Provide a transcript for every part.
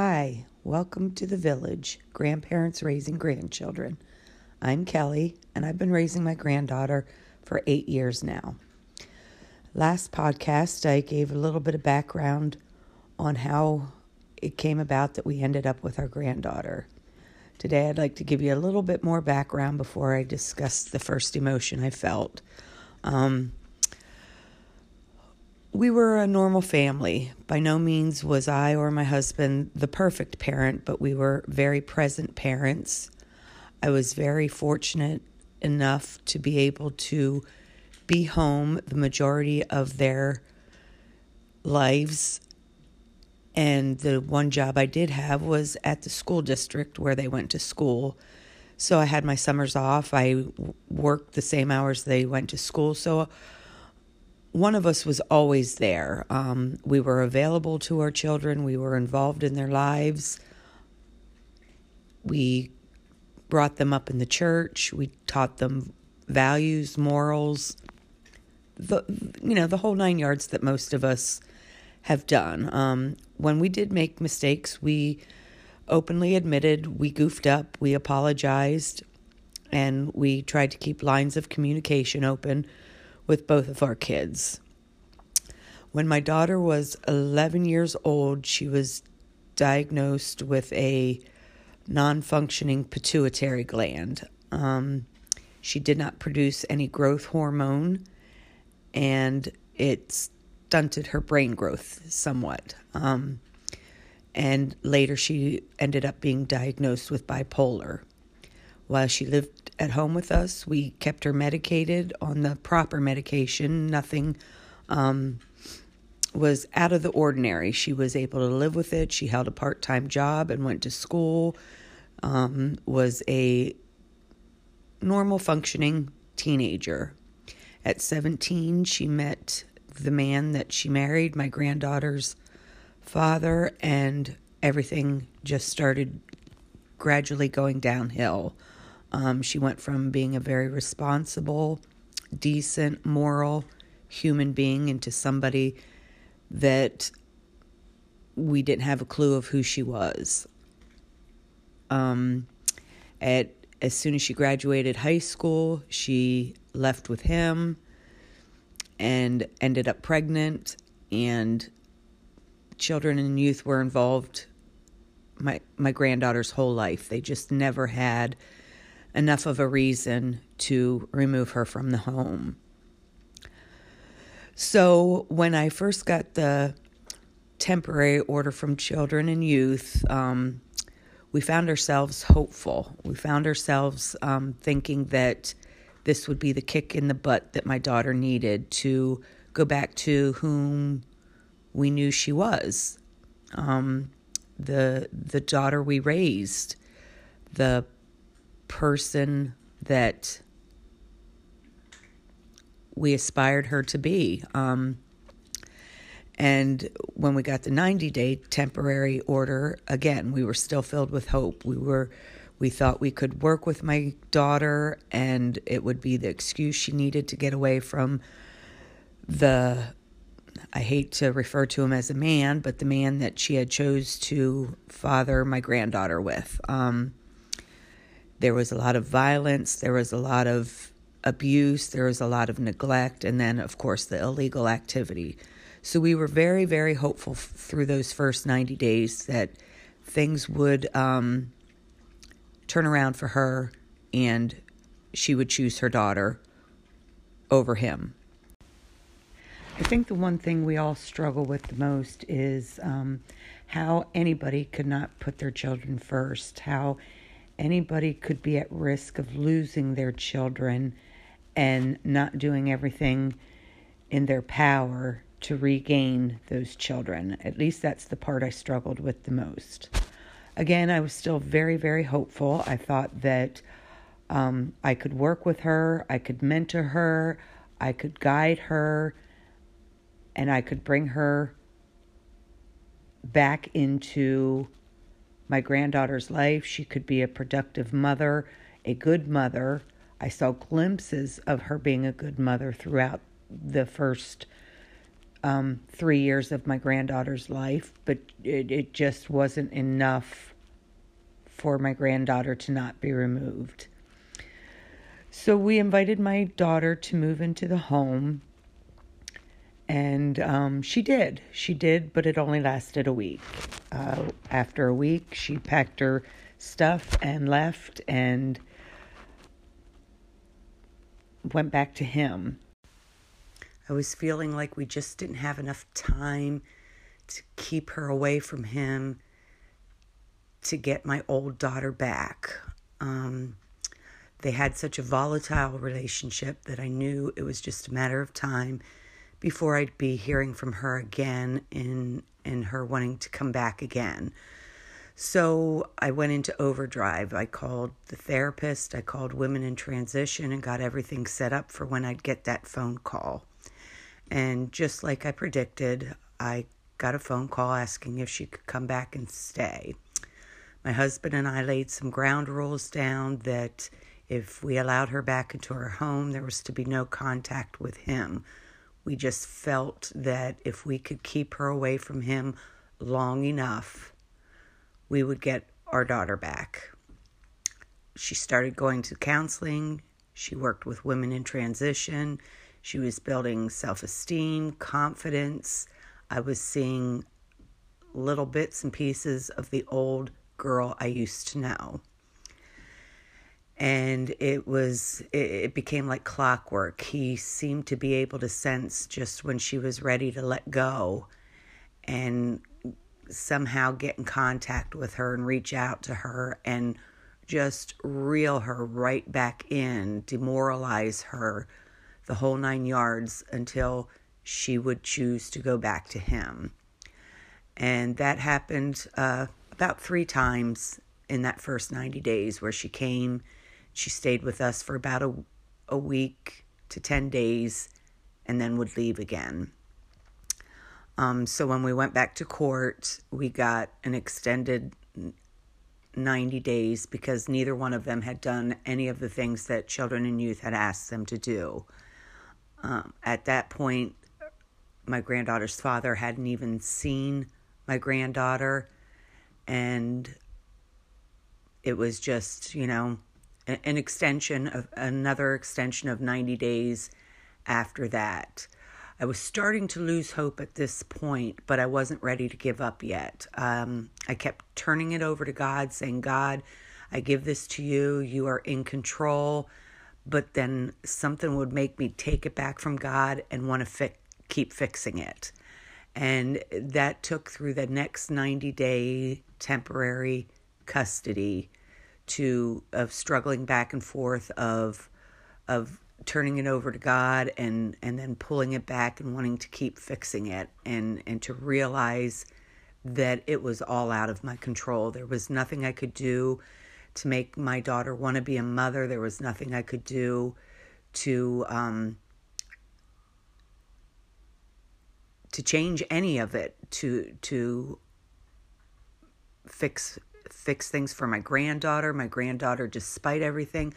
Hi, welcome to the village, grandparents raising grandchildren. I'm Kelly, and I've been raising my granddaughter for eight years now. Last podcast, I gave a little bit of background on how it came about that we ended up with our granddaughter. Today, I'd like to give you a little bit more background before I discuss the first emotion I felt. Um, we were a normal family. By no means was I or my husband the perfect parent, but we were very present parents. I was very fortunate enough to be able to be home the majority of their lives. And the one job I did have was at the school district where they went to school. So I had my summers off. I worked the same hours they went to school. So one of us was always there. Um, we were available to our children, we were involved in their lives. We brought them up in the church, we taught them values, morals, the you know, the whole nine yards that most of us have done. Um, when we did make mistakes, we openly admitted we goofed up, we apologized, and we tried to keep lines of communication open with both of our kids. When my daughter was 11 years old, she was diagnosed with a non functioning pituitary gland. Um, she did not produce any growth hormone, and it stunted her brain growth somewhat. Um, and later, she ended up being diagnosed with bipolar. While she lived at home with us. We kept her medicated on the proper medication. Nothing um, was out of the ordinary. She was able to live with it. She held a part time job and went to school, um, was a normal functioning teenager. At 17, she met the man that she married, my granddaughter's father, and everything just started gradually going downhill. Um, she went from being a very responsible, decent, moral human being into somebody that we didn't have a clue of who she was. Um, at as soon as she graduated high school, she left with him and ended up pregnant and children and youth were involved my my granddaughter's whole life. They just never had enough of a reason to remove her from the home. So, when I first got the temporary order from children and youth, um, we found ourselves hopeful. We found ourselves um, thinking that this would be the kick in the butt that my daughter needed to go back to whom we knew she was. Um, the the daughter we raised, the person that we aspired her to be. Um, and when we got the 90 day temporary order, again, we were still filled with hope. We were, we thought we could work with my daughter and it would be the excuse she needed to get away from the, I hate to refer to him as a man, but the man that she had chose to father my granddaughter with. Um, there was a lot of violence, there was a lot of abuse, there was a lot of neglect, and then, of course, the illegal activity. So we were very, very hopeful f- through those first 90 days that things would um, turn around for her and she would choose her daughter over him. I think the one thing we all struggle with the most is um, how anybody could not put their children first, how anybody could be at risk of losing their children and not doing everything in their power to regain those children. At least that's the part I struggled with the most. Again, I was still very, very hopeful. I thought that um, I could work with her, I could mentor her, I could guide her, and I could bring her back into my granddaughter's life. She could be a productive mother, a good mother. I saw glimpses of her being a good mother throughout the first um, three years of my granddaughter's life, but it, it just wasn't enough for my granddaughter to not be removed. So we invited my daughter to move into the home, and um, she did. She did, but it only lasted a week. Uh, after a week, she packed her stuff and left and went back to him. I was feeling like we just didn't have enough time to keep her away from him to get my old daughter back. Um, they had such a volatile relationship that I knew it was just a matter of time before I'd be hearing from her again in in her wanting to come back again. So I went into overdrive. I called the therapist, I called Women in Transition and got everything set up for when I'd get that phone call. And just like I predicted, I got a phone call asking if she could come back and stay. My husband and I laid some ground rules down that if we allowed her back into her home, there was to be no contact with him. We just felt that if we could keep her away from him long enough, we would get our daughter back. She started going to counseling. She worked with women in transition. She was building self esteem, confidence. I was seeing little bits and pieces of the old girl I used to know. And it was, it, became like clockwork. He seemed to be able to sense just when she was ready to let go and somehow get in contact with her and reach out to her and just reel her right back in, demoralize her, the whole nine yards until she would choose to go back to him. And that happened uh, about three times in that first 90 days where she came. She stayed with us for about a, a week to 10 days and then would leave again. Um, so when we went back to court, we got an extended 90 days because neither one of them had done any of the things that children and youth had asked them to do. Um, at that point, my granddaughter's father hadn't even seen my granddaughter, and it was just, you know, an extension of another extension of 90 days after that. I was starting to lose hope at this point, but I wasn't ready to give up yet. Um, I kept turning it over to God, saying, God, I give this to you. You are in control. But then something would make me take it back from God and want to fi- keep fixing it. And that took through the next 90 day temporary custody to of struggling back and forth of of turning it over to God and and then pulling it back and wanting to keep fixing it and and to realize that it was all out of my control. There was nothing I could do to make my daughter want to be a mother. There was nothing I could do to um, to change any of it to to fix fix things for my granddaughter. My granddaughter, despite everything,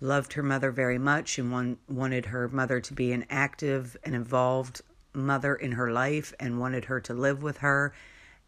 loved her mother very much and one, wanted her mother to be an active and involved mother in her life and wanted her to live with her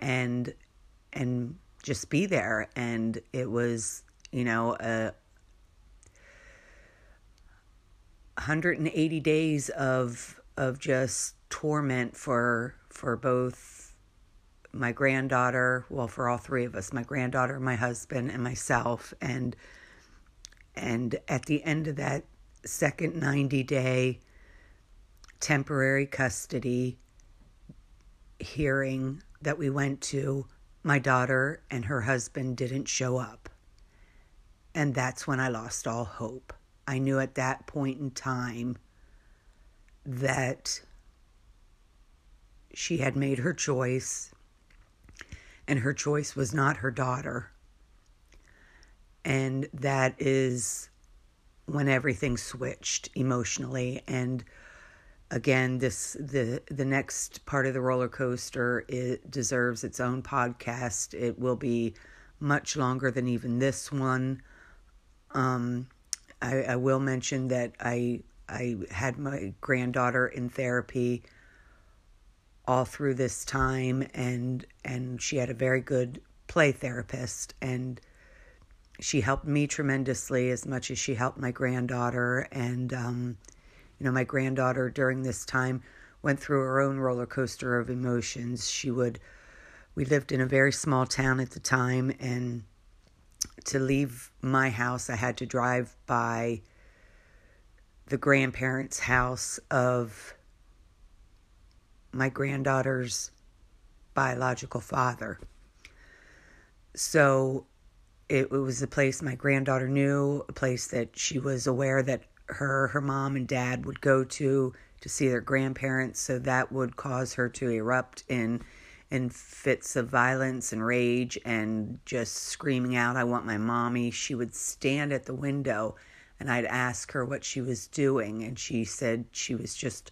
and and just be there and it was you know a 180 days of of just torment for for both my granddaughter well for all three of us my granddaughter my husband and myself and and at the end of that second 90 day temporary custody hearing that we went to, my daughter and her husband didn't show up. And that's when I lost all hope. I knew at that point in time that she had made her choice, and her choice was not her daughter. And that is when everything switched emotionally. And again this the the next part of the roller coaster it deserves its own podcast. It will be much longer than even this one. Um i i will mention that i i had my granddaughter in therapy all through this time and and she had a very good play therapist and she helped me tremendously as much as she helped my granddaughter and um, you know my granddaughter during this time went through her own roller coaster of emotions. She would we lived in a very small town at the time and to leave my house i had to drive by the grandparents house of my granddaughter's biological father. So it, it was a place my granddaughter knew, a place that she was aware that her her mom and dad would go to to see their grandparents. So that would cause her to erupt in in fits of violence and rage and just screaming out I want my mommy. She would stand at the window and I'd ask her what she was doing. And she said she was just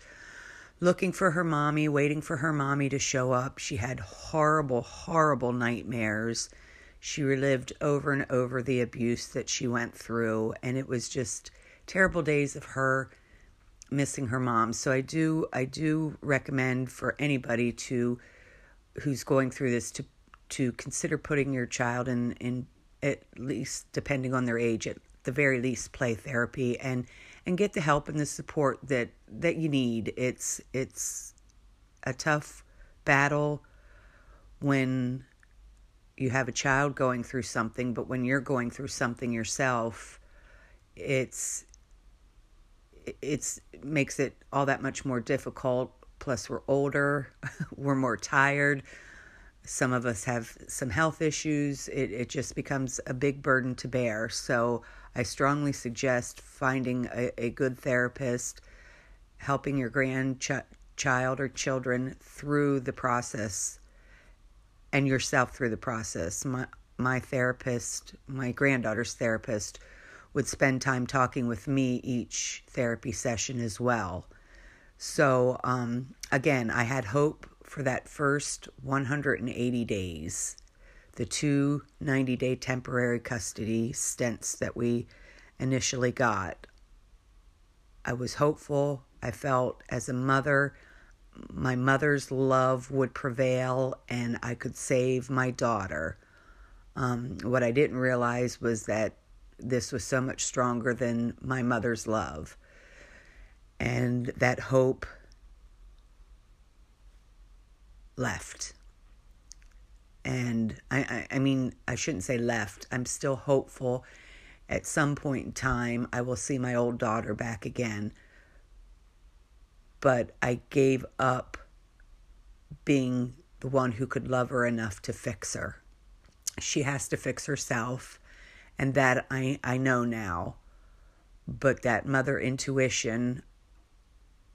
looking for her mommy, waiting for her mommy to show up. She had horrible, horrible nightmares. She relived over and over the abuse that she went through, and it was just terrible days of her missing her mom. So I do I do recommend for anybody to who's going through this to to consider putting your child in in at least depending on their age at the very least play therapy and and get the help and the support that that you need. It's it's a tough battle when you have a child going through something, but when you're going through something yourself, it's it's it makes it all that much more difficult. Plus, we're older, we're more tired. Some of us have some health issues. It it just becomes a big burden to bear. So I strongly suggest finding a, a good therapist, helping your grandchild or children through the process and yourself through the process. My, my therapist, my granddaughter's therapist, would spend time talking with me each therapy session as well. So, um, again, I had hope for that first 180 days the two 90 day temporary custody stints that we initially got. I was hopeful. I felt as a mother, my mother's love would prevail and I could save my daughter. Um, what I didn't realize was that this was so much stronger than my mother's love. And that hope left and I, I, I mean I shouldn't say left. I'm still hopeful. At some point in time, I will see my old daughter back again. But I gave up being the one who could love her enough to fix her. She has to fix herself, and that I, I know now. But that mother intuition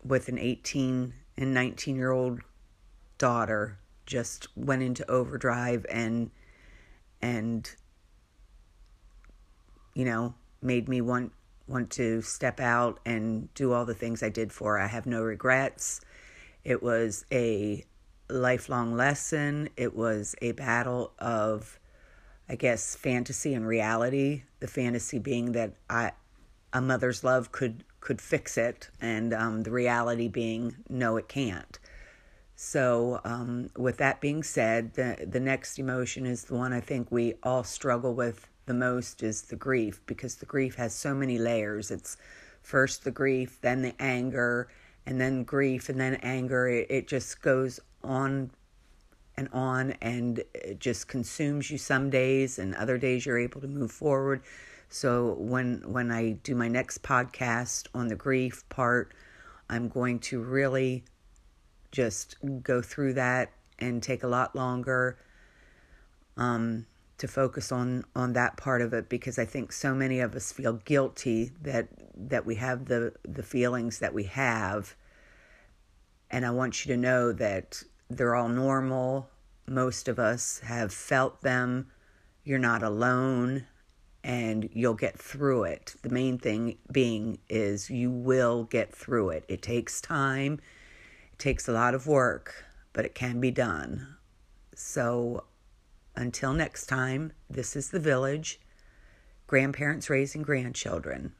with an 18 and 19 year old daughter just went into overdrive and and you know made me want want to step out and do all the things I did for. Her. I have no regrets. It was a lifelong lesson. It was a battle of I guess fantasy and reality. The fantasy being that I a mother's love could could fix it and um, the reality being no it can't so, um, with that being said, the, the next emotion is the one I think we all struggle with the most is the grief because the grief has so many layers. It's first the grief, then the anger, and then grief, and then anger. It, it just goes on and on, and it just consumes you some days, and other days you're able to move forward. So, when, when I do my next podcast on the grief part, I'm going to really just go through that and take a lot longer um, to focus on on that part of it because I think so many of us feel guilty that that we have the the feelings that we have, and I want you to know that they're all normal. Most of us have felt them. You're not alone and you'll get through it. The main thing being is you will get through it. It takes time takes a lot of work, but it can be done. So until next time, this is The Village Grandparents Raising Grandchildren.